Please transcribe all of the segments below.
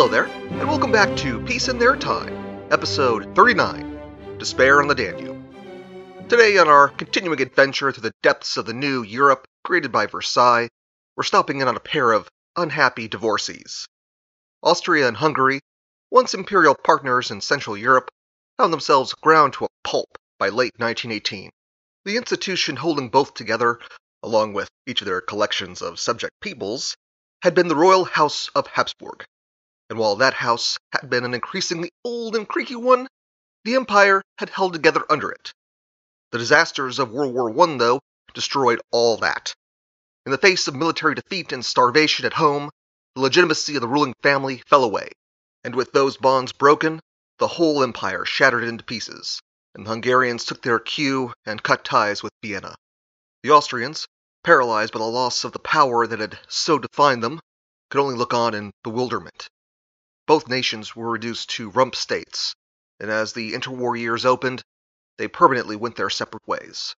Hello there, and welcome back to Peace in Their Time, episode 39 Despair on the Danube. Today, on our continuing adventure through the depths of the new Europe created by Versailles, we're stopping in on a pair of unhappy divorcees. Austria and Hungary, once imperial partners in Central Europe, found themselves ground to a pulp by late 1918. The institution holding both together, along with each of their collections of subject peoples, had been the royal house of Habsburg. And while that house had been an increasingly old and creaky one, the empire had held together under it. The disasters of World War I, though, destroyed all that. In the face of military defeat and starvation at home, the legitimacy of the ruling family fell away, and with those bonds broken, the whole empire shattered into pieces, and the Hungarians took their cue and cut ties with Vienna. The Austrians, paralyzed by the loss of the power that had so defined them, could only look on in bewilderment. Both nations were reduced to rump states, and as the interwar years opened, they permanently went their separate ways.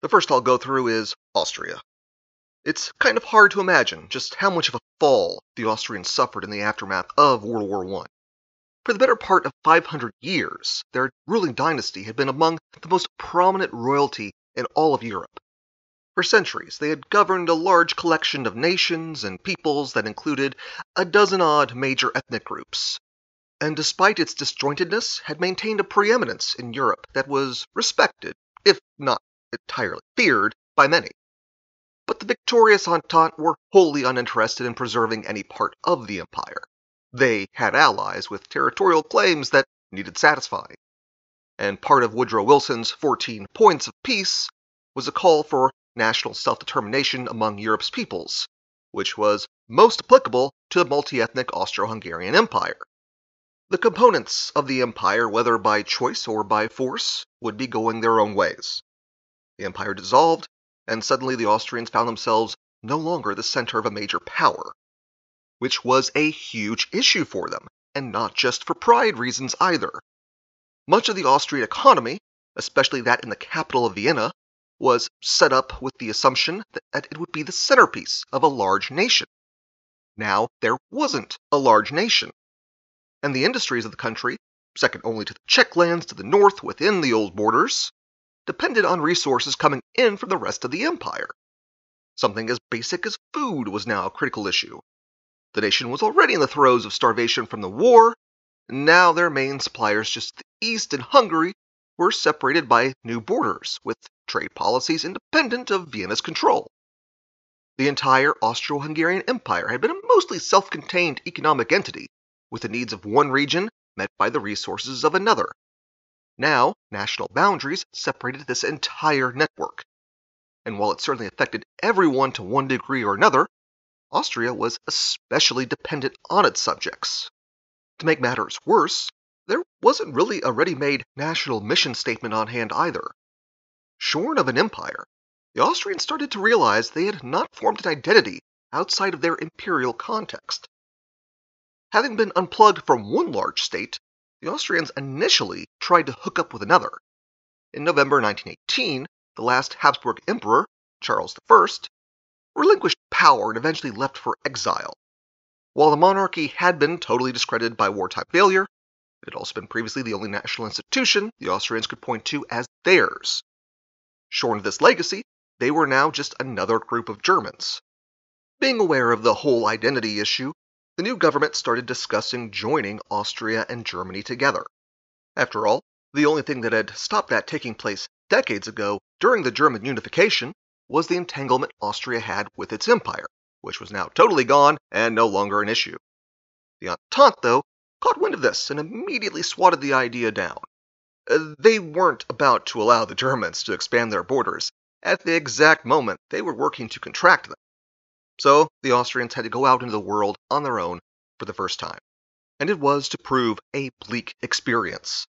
The first I'll go through is Austria. It's kind of hard to imagine just how much of a fall the Austrians suffered in the aftermath of World War I. For the better part of 500 years, their ruling dynasty had been among the most prominent royalty in all of Europe. For centuries, they had governed a large collection of nations and peoples that included a dozen odd major ethnic groups, and despite its disjointedness, had maintained a preeminence in Europe that was respected, if not entirely feared, by many. But the victorious Entente were wholly uninterested in preserving any part of the empire. They had allies with territorial claims that needed satisfying. And part of Woodrow Wilson's 14 points of peace was a call for national self determination among Europe's peoples, which was most applicable to the multi ethnic Austro Hungarian Empire. The components of the empire, whether by choice or by force, would be going their own ways. The empire dissolved, and suddenly the Austrians found themselves no longer the center of a major power, which was a huge issue for them, and not just for pride reasons either. Much of the Austrian economy, especially that in the capital of Vienna, was set up with the assumption that it would be the centerpiece of a large nation. Now, there wasn't a large nation. And the industries of the country, second only to the Czech lands to the north within the old borders, depended on resources coming in from the rest of the empire. Something as basic as food was now a critical issue. The nation was already in the throes of starvation from the war, and now their main suppliers just to the east in Hungary were separated by new borders, with trade policies independent of Vienna's control. The entire Austro Hungarian Empire had been a mostly self contained economic entity, with the needs of one region met by the resources of another. Now, national boundaries separated this entire network. And while it certainly affected everyone to one degree or another, Austria was especially dependent on its subjects. To make matters worse, there wasn't really a ready made national mission statement on hand either. Shorn of an empire, the Austrians started to realize they had not formed an identity outside of their imperial context. Having been unplugged from one large state, the Austrians initially tried to hook up with another. In November 1918, the last Habsburg emperor, Charles I, relinquished power and eventually left for exile. While the monarchy had been totally discredited by wartime failure, it had also been previously the only national institution the Austrians could point to as theirs. Shorn of this legacy, they were now just another group of Germans. Being aware of the whole identity issue, the new government started discussing joining Austria and Germany together. After all, the only thing that had stopped that taking place decades ago during the German unification was the entanglement Austria had with its empire, which was now totally gone and no longer an issue. The Entente, though, caught wind of this and immediately swatted the idea down. They weren't about to allow the Germans to expand their borders at the exact moment they were working to contract them. So the Austrians had to go out into the world on their own for the first time. And it was to prove a bleak experience.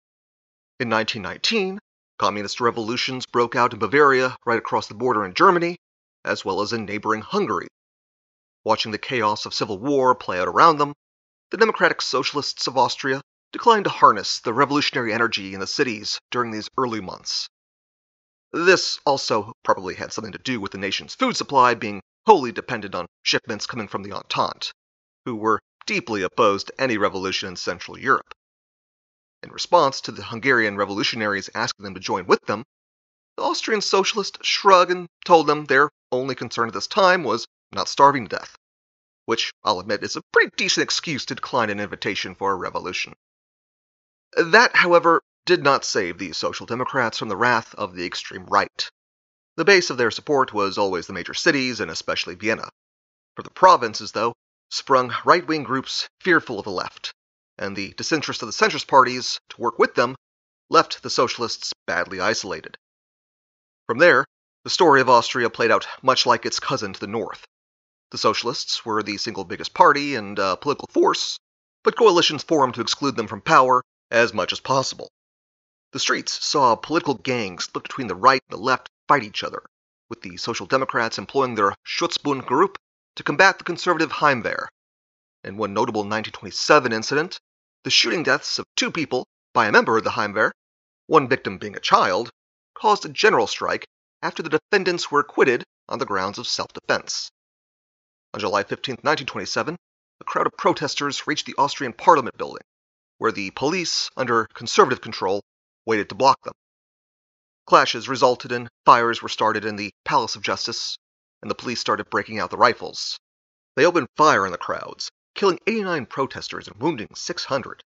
In 1919, communist revolutions broke out in Bavaria right across the border in Germany, as well as in neighboring Hungary. Watching the chaos of civil war play out around them, the Democratic Socialists of Austria declined to harness the revolutionary energy in the cities during these early months. This also probably had something to do with the nation's food supply being wholly dependent on shipments coming from the Entente, who were deeply opposed to any revolution in Central Europe. In response to the Hungarian revolutionaries asking them to join with them, the Austrian socialists shrugged and told them their only concern at this time was not starving to death, which I'll admit is a pretty decent excuse to decline an invitation for a revolution. That, however, did not save the Social Democrats from the wrath of the extreme right. The base of their support was always the major cities, and especially Vienna. For the provinces, though, sprung right wing groups fearful of the left, and the disinterest of the centrist parties to work with them left the socialists badly isolated. From there, the story of Austria played out much like its cousin to the north. The socialists were the single biggest party and uh, political force, but coalitions formed to exclude them from power as much as possible. The streets saw political gangs split between the right and the left fight each other, with the Social Democrats employing their Schutzbund group to combat the conservative Heimwehr. In one notable 1927 incident, the shooting deaths of two people by a member of the Heimwehr, one victim being a child, caused a general strike after the defendants were acquitted on the grounds of self defense. On July 15, 1927, a crowd of protesters reached the Austrian Parliament building, where the police, under conservative control, waited to block them. Clashes resulted and fires were started in the Palace of Justice, and the police started breaking out the rifles. They opened fire on the crowds, killing 89 protesters and wounding 600.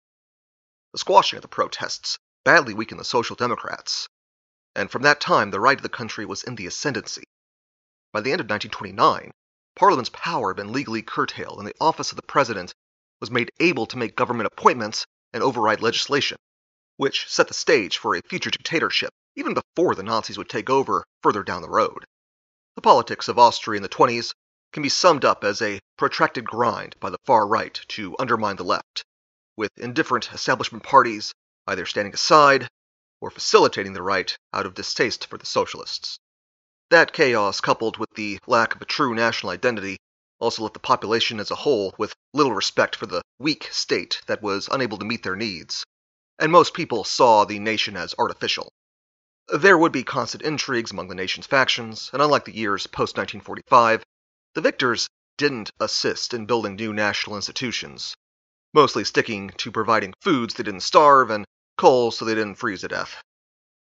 The squashing of the protests badly weakened the Social Democrats, and from that time the right of the country was in the ascendancy. By the end of 1929, Parliament's power had been legally curtailed, and the office of the President was made able to make government appointments and override legislation which set the stage for a future dictatorship even before the Nazis would take over further down the road. The politics of Austria in the 20s can be summed up as a protracted grind by the far right to undermine the left, with indifferent establishment parties either standing aside or facilitating the right out of distaste for the socialists. That chaos, coupled with the lack of a true national identity, also left the population as a whole with little respect for the weak state that was unable to meet their needs and most people saw the nation as artificial. There would be constant intrigues among the nation's factions, and unlike the years post 1945, the victors didn't assist in building new national institutions, mostly sticking to providing foods they didn't starve and coal so they didn't freeze to death.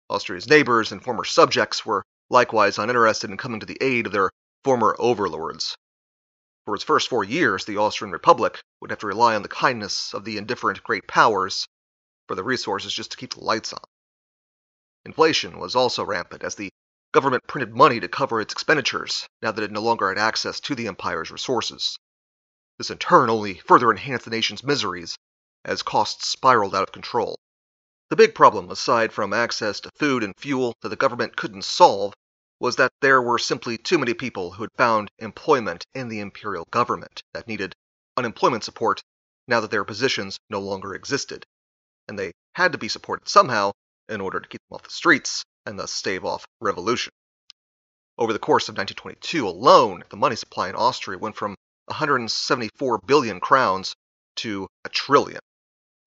Austria's neighbors and former subjects were likewise uninterested in coming to the aid of their former overlords. For its first four years, the Austrian Republic would have to rely on the kindness of the indifferent great powers for the resources just to keep the lights on. Inflation was also rampant as the government printed money to cover its expenditures now that it no longer had access to the empire's resources. This in turn only further enhanced the nation's miseries as costs spiraled out of control. The big problem, aside from access to food and fuel that the government couldn't solve, was that there were simply too many people who had found employment in the imperial government that needed unemployment support now that their positions no longer existed and they had to be supported somehow in order to keep them off the streets and thus stave off revolution. Over the course of 1922 alone, the money supply in Austria went from 174 billion crowns to a trillion.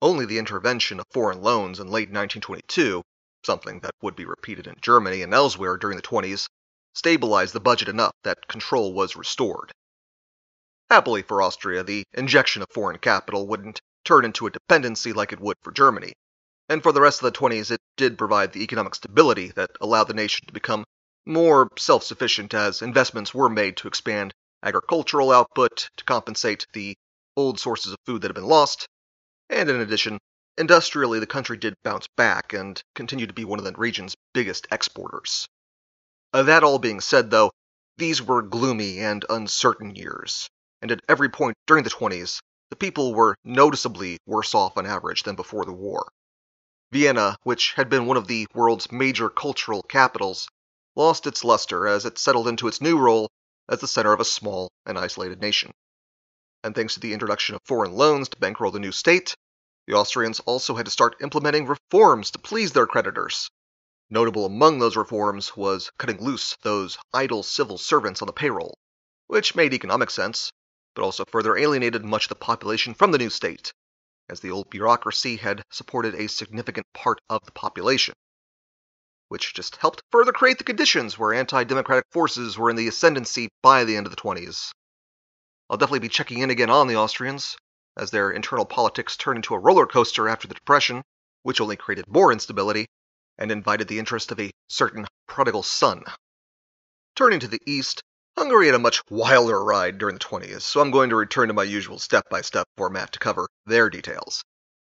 Only the intervention of foreign loans in late 1922, something that would be repeated in Germany and elsewhere during the 20s, stabilized the budget enough that control was restored. Happily for Austria, the injection of foreign capital wouldn't turn into a dependency like it would for Germany. And for the rest of the 20s, it did provide the economic stability that allowed the nation to become more self sufficient as investments were made to expand agricultural output to compensate the old sources of food that had been lost. And in addition, industrially, the country did bounce back and continued to be one of the region's biggest exporters. Uh, that all being said, though, these were gloomy and uncertain years, and at every point during the 20s, the people were noticeably worse off on average than before the war. Vienna, which had been one of the world's major cultural capitals, lost its luster as it settled into its new role as the center of a small and isolated nation. And thanks to the introduction of foreign loans to bankroll the new state, the Austrians also had to start implementing reforms to please their creditors. Notable among those reforms was cutting loose those idle civil servants on the payroll, which made economic sense but also further alienated much of the population from the new state, as the old bureaucracy had supported a significant part of the population, which just helped further create the conditions where anti democratic forces were in the ascendancy by the end of the 20s. I'll definitely be checking in again on the Austrians, as their internal politics turned into a roller coaster after the Depression, which only created more instability and invited the interest of a certain prodigal son. Turning to the east, Hungary had a much wilder ride during the 20s, so I'm going to return to my usual step by step format to cover their details.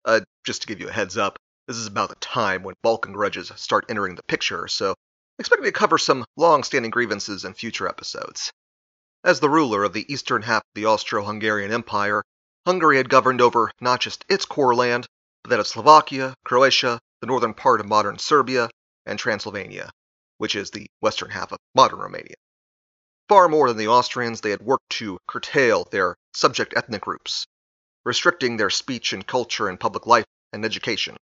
Uh, just to give you a heads up, this is about the time when Balkan grudges start entering the picture, so expect me to cover some long standing grievances in future episodes. As the ruler of the eastern half of the Austro Hungarian Empire, Hungary had governed over not just its core land, but that of Slovakia, Croatia, the northern part of modern Serbia, and Transylvania, which is the western half of modern Romania. Far more than the Austrians, they had worked to curtail their subject ethnic groups, restricting their speech and culture and public life and education.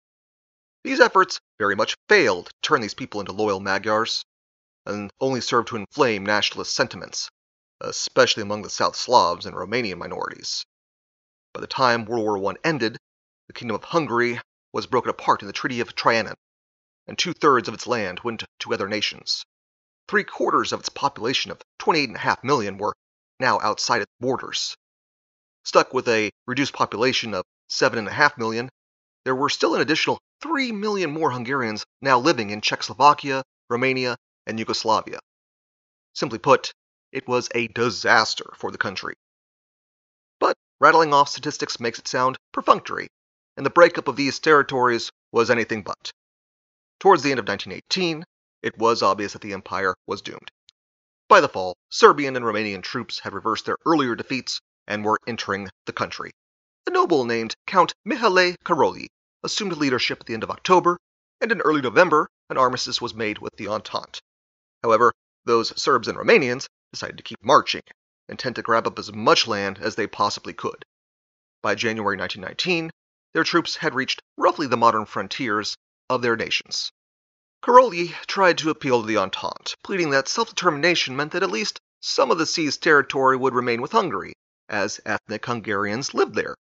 These efforts very much failed to turn these people into loyal Magyars, and only served to inflame nationalist sentiments, especially among the South Slavs and Romanian minorities. By the time World War I ended, the Kingdom of Hungary was broken apart in the Treaty of Trianon, and two thirds of its land went to other nations. Three quarters of its population of 28.5 million were now outside its borders. Stuck with a reduced population of 7.5 million, there were still an additional 3 million more Hungarians now living in Czechoslovakia, Romania, and Yugoslavia. Simply put, it was a disaster for the country. Rattling off statistics makes it sound perfunctory, and the breakup of these territories was anything but. Towards the end of 1918, it was obvious that the empire was doomed. By the fall, Serbian and Romanian troops had reversed their earlier defeats and were entering the country. A noble named Count Mihaly Karolyi assumed leadership at the end of October, and in early November an armistice was made with the Entente. However, those Serbs and Romanians decided to keep marching, intent to grab up as much land as they possibly could. By January 1919, their troops had reached roughly the modern frontiers of their nations. Karolyi tried to appeal to the Entente, pleading that self determination meant that at least some of the seized territory would remain with Hungary, as ethnic Hungarians lived there.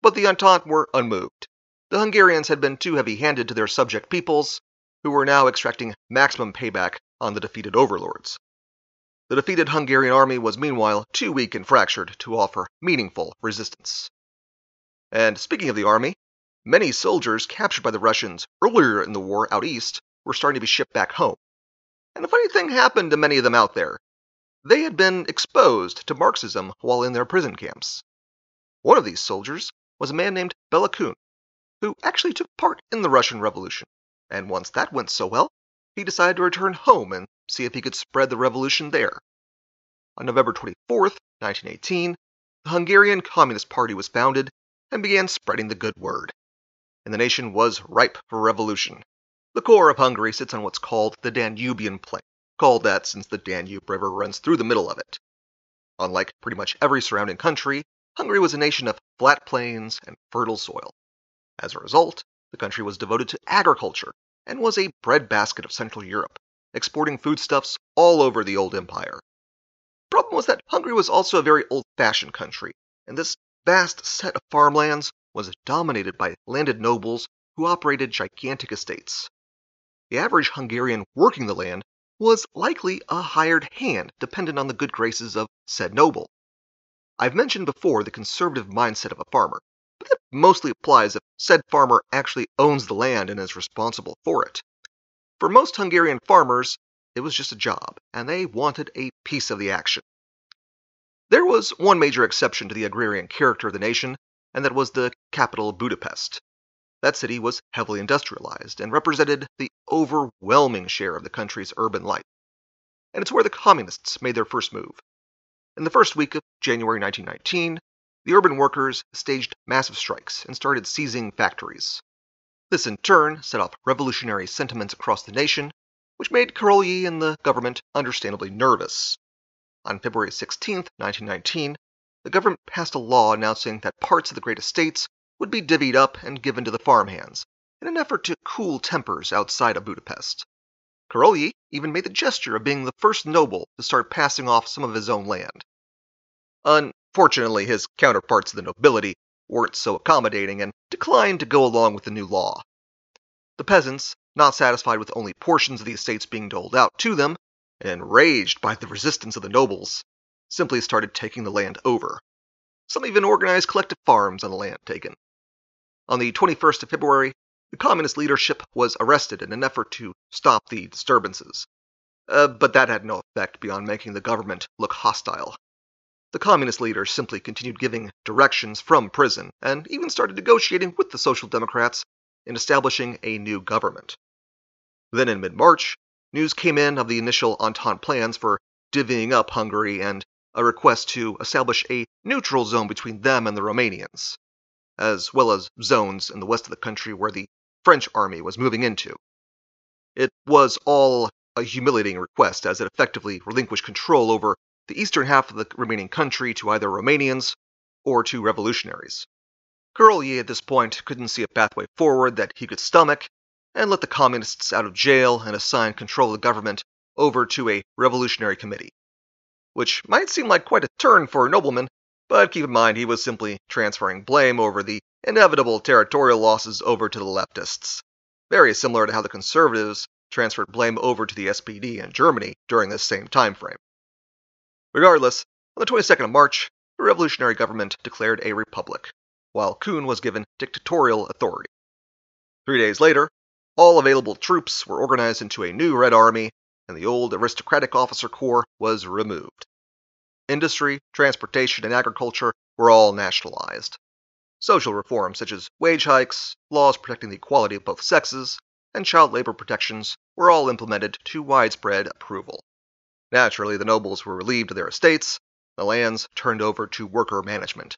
But the Entente were unmoved, the Hungarians had been too heavy handed to their subject peoples, who were now extracting maximum payback on the defeated overlords. The defeated Hungarian army was meanwhile too weak and fractured to offer meaningful resistance. And speaking of the army, many soldiers captured by the Russians earlier in the war out east were starting to be shipped back home. And a funny thing happened to many of them out there. They had been exposed to Marxism while in their prison camps. One of these soldiers was a man named Bela Kun, who actually took part in the Russian Revolution. And once that went so well, he decided to return home and see if he could spread the revolution there. On November 24, 1918, the Hungarian Communist Party was founded and began spreading the good word. And the nation was ripe for revolution. The core of Hungary sits on what's called the Danubian Plain, called that since the Danube River runs through the middle of it. Unlike pretty much every surrounding country, Hungary was a nation of flat plains and fertile soil. As a result, the country was devoted to agriculture and was a breadbasket of Central Europe, exporting foodstuffs all over the old empire. The problem was that Hungary was also a very old fashioned country, and this vast set of farmlands was dominated by landed nobles who operated gigantic estates. The average Hungarian working the land was likely a hired hand dependent on the good graces of said noble. I've mentioned before the conservative mindset of a farmer, but that mostly applies if said farmer actually owns the land and is responsible for it. For most Hungarian farmers, it was just a job, and they wanted a piece of the action. There was one major exception to the agrarian character of the nation, and that was the capital Budapest. That city was heavily industrialized and represented the overwhelming share of the country's urban life. And it's where the communists made their first move. In the first week of January 1919, the urban workers staged massive strikes and started seizing factories. This in turn set off revolutionary sentiments across the nation, which made Karolyi and the government understandably nervous. On February 16, 1919, the government passed a law announcing that parts of the great estates would be divvied up and given to the farmhands in an effort to cool tempers outside of Budapest. Karolyi even made the gesture of being the first noble to start passing off some of his own land. Fortunately, his counterparts of the nobility weren't so accommodating and declined to go along with the new law. The peasants, not satisfied with only portions of the estates being doled out to them, and enraged by the resistance of the nobles, simply started taking the land over. some even organized collective farms on the land taken. On the 21st of February, the communist leadership was arrested in an effort to stop the disturbances. Uh, but that had no effect beyond making the government look hostile. The communist leader simply continued giving directions from prison and even started negotiating with the Social Democrats in establishing a new government. Then in mid March, news came in of the initial Entente plans for divvying up Hungary and a request to establish a neutral zone between them and the Romanians, as well as zones in the west of the country where the French army was moving into. It was all a humiliating request as it effectively relinquished control over the eastern half of the remaining country to either Romanians or to revolutionaries. Karolyi at this point couldn't see a pathway forward that he could stomach and let the communists out of jail and assign control of the government over to a revolutionary committee. Which might seem like quite a turn for a nobleman, but keep in mind he was simply transferring blame over the inevitable territorial losses over to the leftists. Very similar to how the conservatives transferred blame over to the SPD in Germany during this same time frame. Regardless, on the 22nd of March, the revolutionary government declared a republic, while Kun was given dictatorial authority. Three days later, all available troops were organized into a new Red Army, and the old aristocratic officer corps was removed. Industry, transportation, and agriculture were all nationalized. Social reforms such as wage hikes, laws protecting the equality of both sexes, and child labor protections were all implemented to widespread approval. Naturally, the nobles were relieved of their estates, the lands turned over to worker management.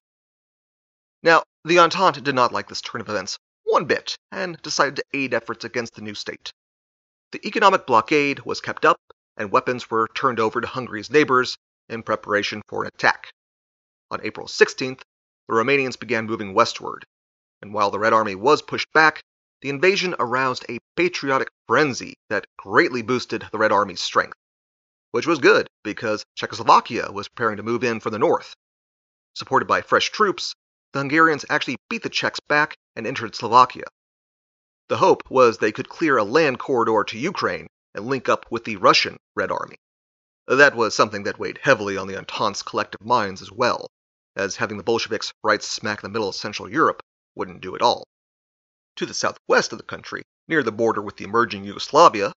Now, the Entente did not like this turn of events one bit and decided to aid efforts against the new state. The economic blockade was kept up, and weapons were turned over to Hungary's neighbors in preparation for an attack. On April 16th, the Romanians began moving westward, and while the Red Army was pushed back, the invasion aroused a patriotic frenzy that greatly boosted the Red Army's strength which was good because Czechoslovakia was preparing to move in from the north. Supported by fresh troops, the Hungarians actually beat the Czechs back and entered Slovakia. The hope was they could clear a land corridor to Ukraine and link up with the Russian Red Army. That was something that weighed heavily on the Entente's collective minds as well, as having the Bolsheviks right smack in the middle of Central Europe wouldn't do at all. To the southwest of the country, near the border with the emerging Yugoslavia,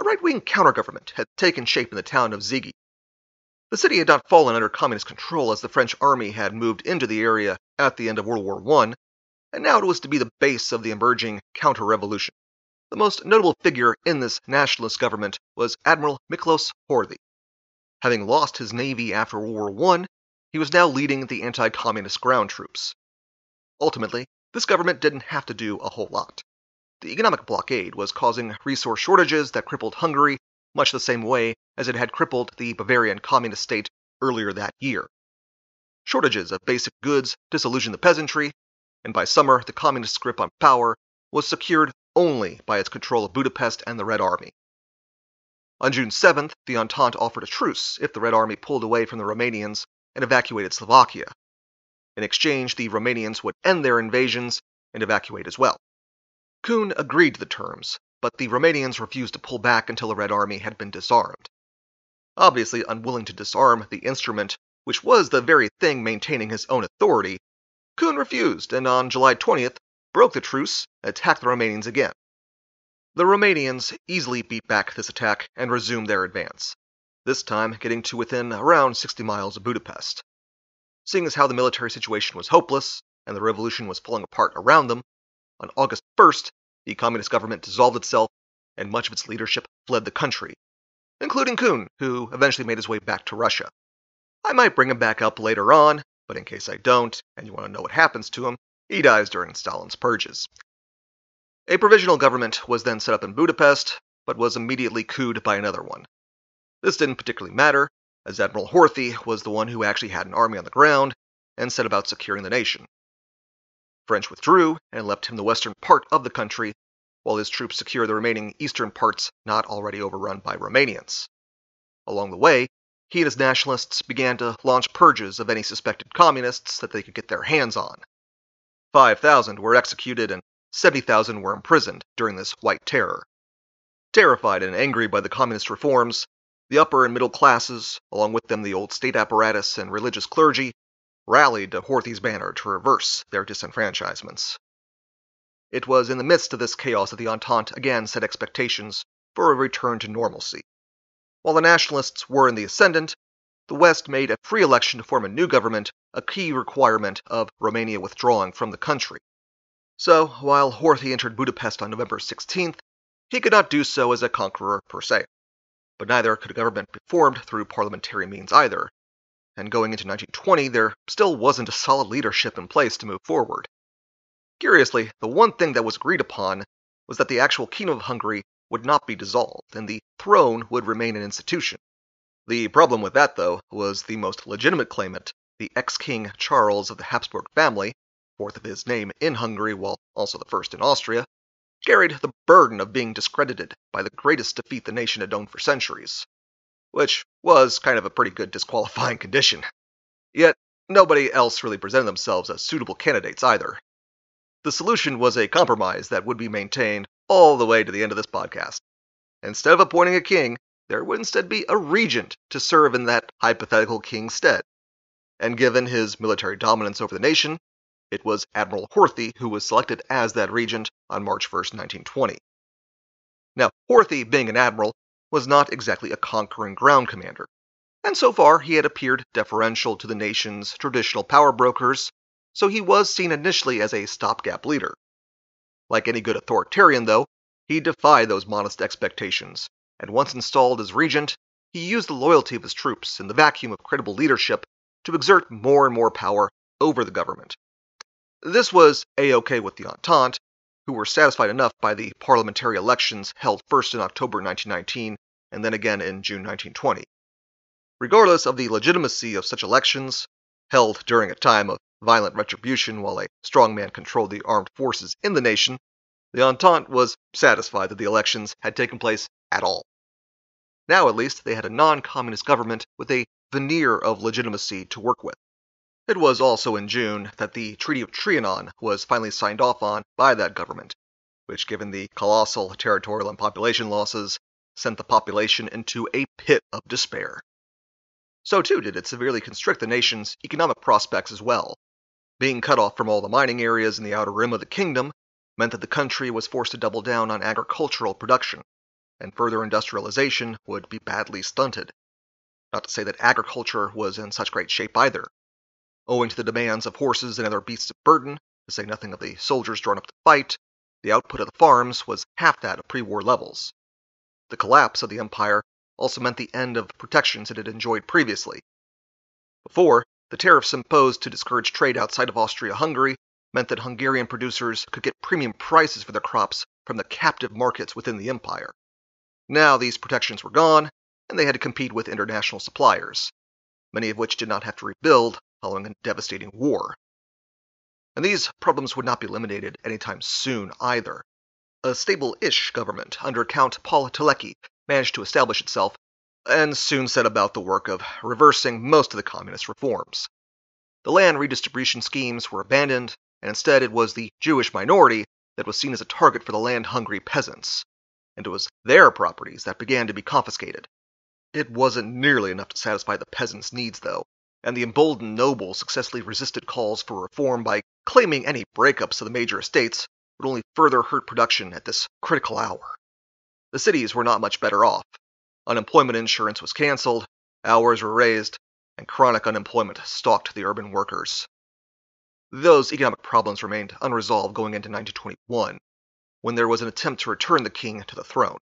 a right-wing counter-government had taken shape in the town of Szeged. The city had not fallen under communist control as the French army had moved into the area at the end of World War I, and now it was to be the base of the emerging counter-revolution. The most notable figure in this nationalist government was Admiral Miklos Horthy. Having lost his navy after World War I, he was now leading the anti-communist ground troops. Ultimately, this government didn't have to do a whole lot. The economic blockade was causing resource shortages that crippled Hungary much the same way as it had crippled the Bavarian communist state earlier that year. Shortages of basic goods disillusioned the peasantry, and by summer the communist grip on power was secured only by its control of Budapest and the Red Army. On June 7th, the Entente offered a truce if the Red Army pulled away from the Romanians and evacuated Slovakia. In exchange, the Romanians would end their invasions and evacuate as well. Kun agreed to the terms, but the Romanians refused to pull back until the Red Army had been disarmed. Obviously unwilling to disarm the instrument which was the very thing maintaining his own authority, Kun refused and on July 20th broke the truce and attacked the Romanians again. The Romanians easily beat back this attack and resumed their advance, this time getting to within around 60 miles of Budapest. Seeing as how the military situation was hopeless and the revolution was falling apart around them, on August 1st, the communist government dissolved itself and much of its leadership fled the country, including Kun, who eventually made his way back to Russia. I might bring him back up later on, but in case I don't, and you want to know what happens to him, he dies during Stalin's purges. A provisional government was then set up in Budapest, but was immediately couped by another one. This didn't particularly matter, as Admiral Horthy was the one who actually had an army on the ground and set about securing the nation. French withdrew and left him the western part of the country, while his troops secured the remaining eastern parts not already overrun by Romanians. Along the way, he and his nationalists began to launch purges of any suspected communists that they could get their hands on. 5,000 were executed and 70,000 were imprisoned during this White Terror. Terrified and angry by the communist reforms, the upper and middle classes, along with them the old state apparatus and religious clergy, rallied to Horthy's banner to reverse their disenfranchisements. It was in the midst of this chaos that the Entente again set expectations for a return to normalcy. While the nationalists were in the ascendant, the West made a free election to form a new government a key requirement of Romania withdrawing from the country. So, while Horthy entered Budapest on November 16th, he could not do so as a conqueror per se. But neither could a government be formed through parliamentary means either, and going into 1920 there still wasn't a solid leadership in place to move forward. Curiously, the one thing that was agreed upon was that the actual Kingdom of Hungary would not be dissolved, and the throne would remain an institution. The problem with that, though, was the most legitimate claimant, the ex-king Charles of the Habsburg family, fourth of his name in Hungary while also the first in Austria, carried the burden of being discredited by the greatest defeat the nation had known for centuries, which was kind of a pretty good disqualifying condition. Yet, nobody else really presented themselves as suitable candidates either. The solution was a compromise that would be maintained all the way to the end of this podcast. Instead of appointing a king, there would instead be a regent to serve in that hypothetical king's stead. And given his military dominance over the nation, it was Admiral Horthy who was selected as that regent on March 1, 1920. Now, Horthy, being an admiral, was not exactly a conquering ground commander, and so far he had appeared deferential to the nation's traditional power brokers so he was seen initially as a stopgap leader. Like any good authoritarian, though, he defied those modest expectations, and once installed as regent, he used the loyalty of his troops in the vacuum of credible leadership to exert more and more power over the government. This was a-okay with the Entente, who were satisfied enough by the parliamentary elections held first in October 1919 and then again in June 1920. Regardless of the legitimacy of such elections, held during a time of violent retribution while a strong man controlled the armed forces in the nation, the Entente was satisfied that the elections had taken place at all. Now, at least, they had a non communist government with a veneer of legitimacy to work with. It was also in June that the Treaty of Trianon was finally signed off on by that government, which, given the colossal territorial and population losses, sent the population into a pit of despair. So, too, did it severely constrict the nation's economic prospects as well, being cut off from all the mining areas in the outer rim of the kingdom meant that the country was forced to double down on agricultural production, and further industrialization would be badly stunted. Not to say that agriculture was in such great shape either. Owing to the demands of horses and other beasts of burden, to say nothing of the soldiers drawn up to fight, the output of the farms was half that of pre war levels. The collapse of the empire also meant the end of protections it had enjoyed previously. Before, the tariffs imposed to discourage trade outside of Austria Hungary meant that Hungarian producers could get premium prices for their crops from the captive markets within the empire. Now these protections were gone, and they had to compete with international suppliers, many of which did not have to rebuild following a devastating war. And these problems would not be eliminated anytime soon either. A stable ish government under Count Paul Teleki managed to establish itself and soon set about the work of reversing most of the communist reforms. The land redistribution schemes were abandoned, and instead it was the Jewish minority that was seen as a target for the land hungry peasants, and it was their properties that began to be confiscated. It wasn't nearly enough to satisfy the peasants' needs, though, and the emboldened nobles successfully resisted calls for reform by claiming any breakups of the major estates would only further hurt production at this critical hour. The cities were not much better off, Unemployment insurance was canceled, hours were raised, and chronic unemployment stalked the urban workers. Those economic problems remained unresolved going into 1921, when there was an attempt to return the king to the throne.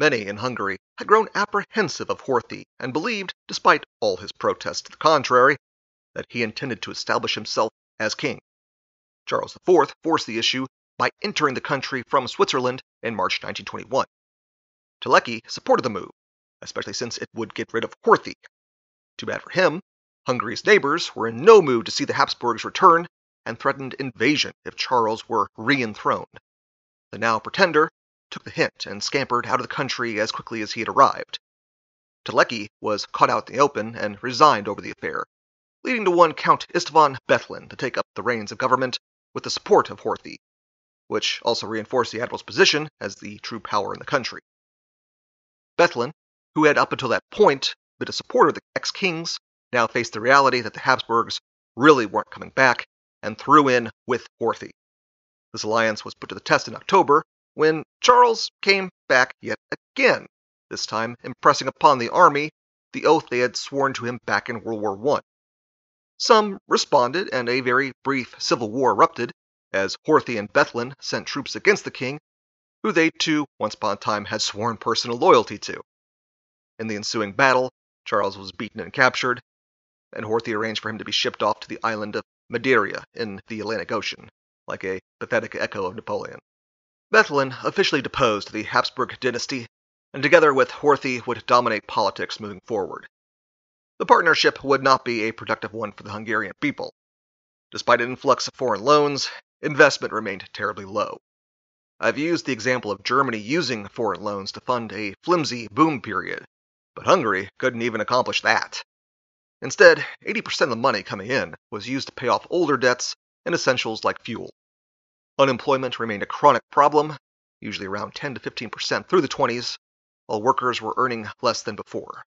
Many in Hungary had grown apprehensive of Horthy and believed, despite all his protests to the contrary, that he intended to establish himself as king. Charles IV forced the issue by entering the country from Switzerland in March 1921. Teleki supported the move, especially since it would get rid of Horthy. Too bad for him, Hungary's neighbors were in no mood to see the Habsburgs return and threatened invasion if Charles were re enthroned. The now pretender took the hint and scampered out of the country as quickly as he had arrived. Teleki was caught out in the open and resigned over the affair, leading to one Count Istvan Bethlen to take up the reins of government with the support of Horthy, which also reinforced the admiral's position as the true power in the country. Bethlen, who had up until that point been a supporter of the ex kings, now faced the reality that the Habsburgs really weren't coming back and threw in with Horthy. This alliance was put to the test in October when Charles came back yet again, this time impressing upon the army the oath they had sworn to him back in World War I. Some responded, and a very brief civil war erupted as Horthy and Bethlen sent troops against the king, who they too once upon a time had sworn personal loyalty to. In the ensuing battle, Charles was beaten and captured, and Horthy arranged for him to be shipped off to the island of Madeira in the Atlantic Ocean, like a pathetic echo of Napoleon. Bethlen officially deposed the Habsburg dynasty, and together with Horthy would dominate politics moving forward. The partnership would not be a productive one for the Hungarian people. Despite an influx of foreign loans, investment remained terribly low. I've used the example of Germany using foreign loans to fund a flimsy boom period, but Hungary couldn't even accomplish that. Instead, 80% of the money coming in was used to pay off older debts and essentials like fuel. Unemployment remained a chronic problem, usually around 10 to 15% through the 20s, while workers were earning less than before.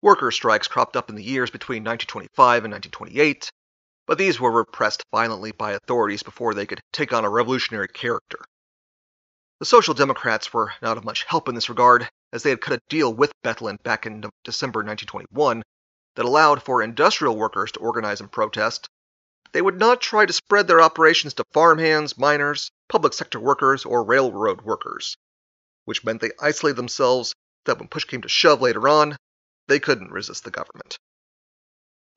Worker strikes cropped up in the years between 1925 and 1928, but these were repressed violently by authorities before they could take on a revolutionary character. The Social Democrats were not of much help in this regard, as they had cut a deal with Bethlen back in December 1921 that allowed for industrial workers to organize and protest. They would not try to spread their operations to farmhands, miners, public sector workers, or railroad workers, which meant they isolated themselves that when push came to shove later on, they couldn't resist the government.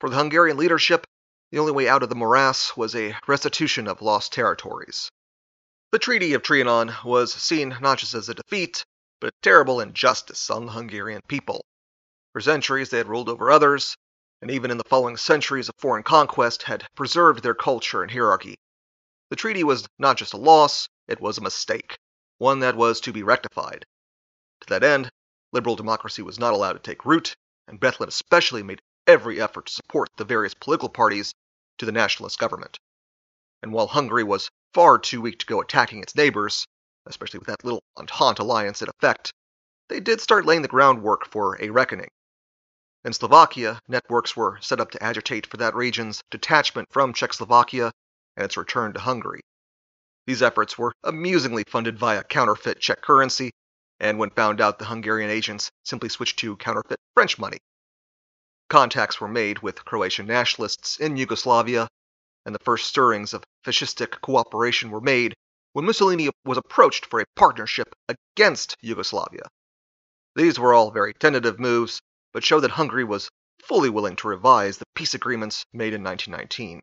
For the Hungarian leadership, the only way out of the morass was a restitution of lost territories. The Treaty of Trianon was seen not just as a defeat, but a terrible injustice on the Hungarian people. For centuries they had ruled over others, and even in the following centuries of foreign conquest had preserved their culture and hierarchy. The treaty was not just a loss, it was a mistake, one that was to be rectified. To that end, liberal democracy was not allowed to take root, and Bethlen especially made every effort to support the various political parties to the nationalist government. And while Hungary was far too weak to go attacking its neighbors, especially with that little Entente alliance in effect, they did start laying the groundwork for a reckoning. In Slovakia, networks were set up to agitate for that region's detachment from Czechoslovakia and its return to Hungary. These efforts were amusingly funded via counterfeit Czech currency, and when found out, the Hungarian agents simply switched to counterfeit French money. Contacts were made with Croatian nationalists in Yugoslavia, and the first stirrings of fascistic cooperation were made when Mussolini was approached for a partnership against Yugoslavia. These were all very tentative moves, but show that Hungary was fully willing to revise the peace agreements made in 1919.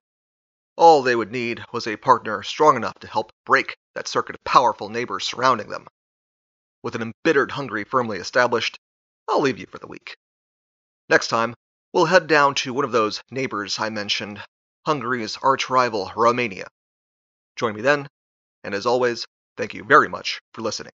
All they would need was a partner strong enough to help break that circuit of powerful neighbors surrounding them. With an embittered Hungary firmly established, I'll leave you for the week. Next time, we'll head down to one of those neighbors I mentioned, Hungary's arch rival, Romania. Join me then and as always, thank you very much for listening.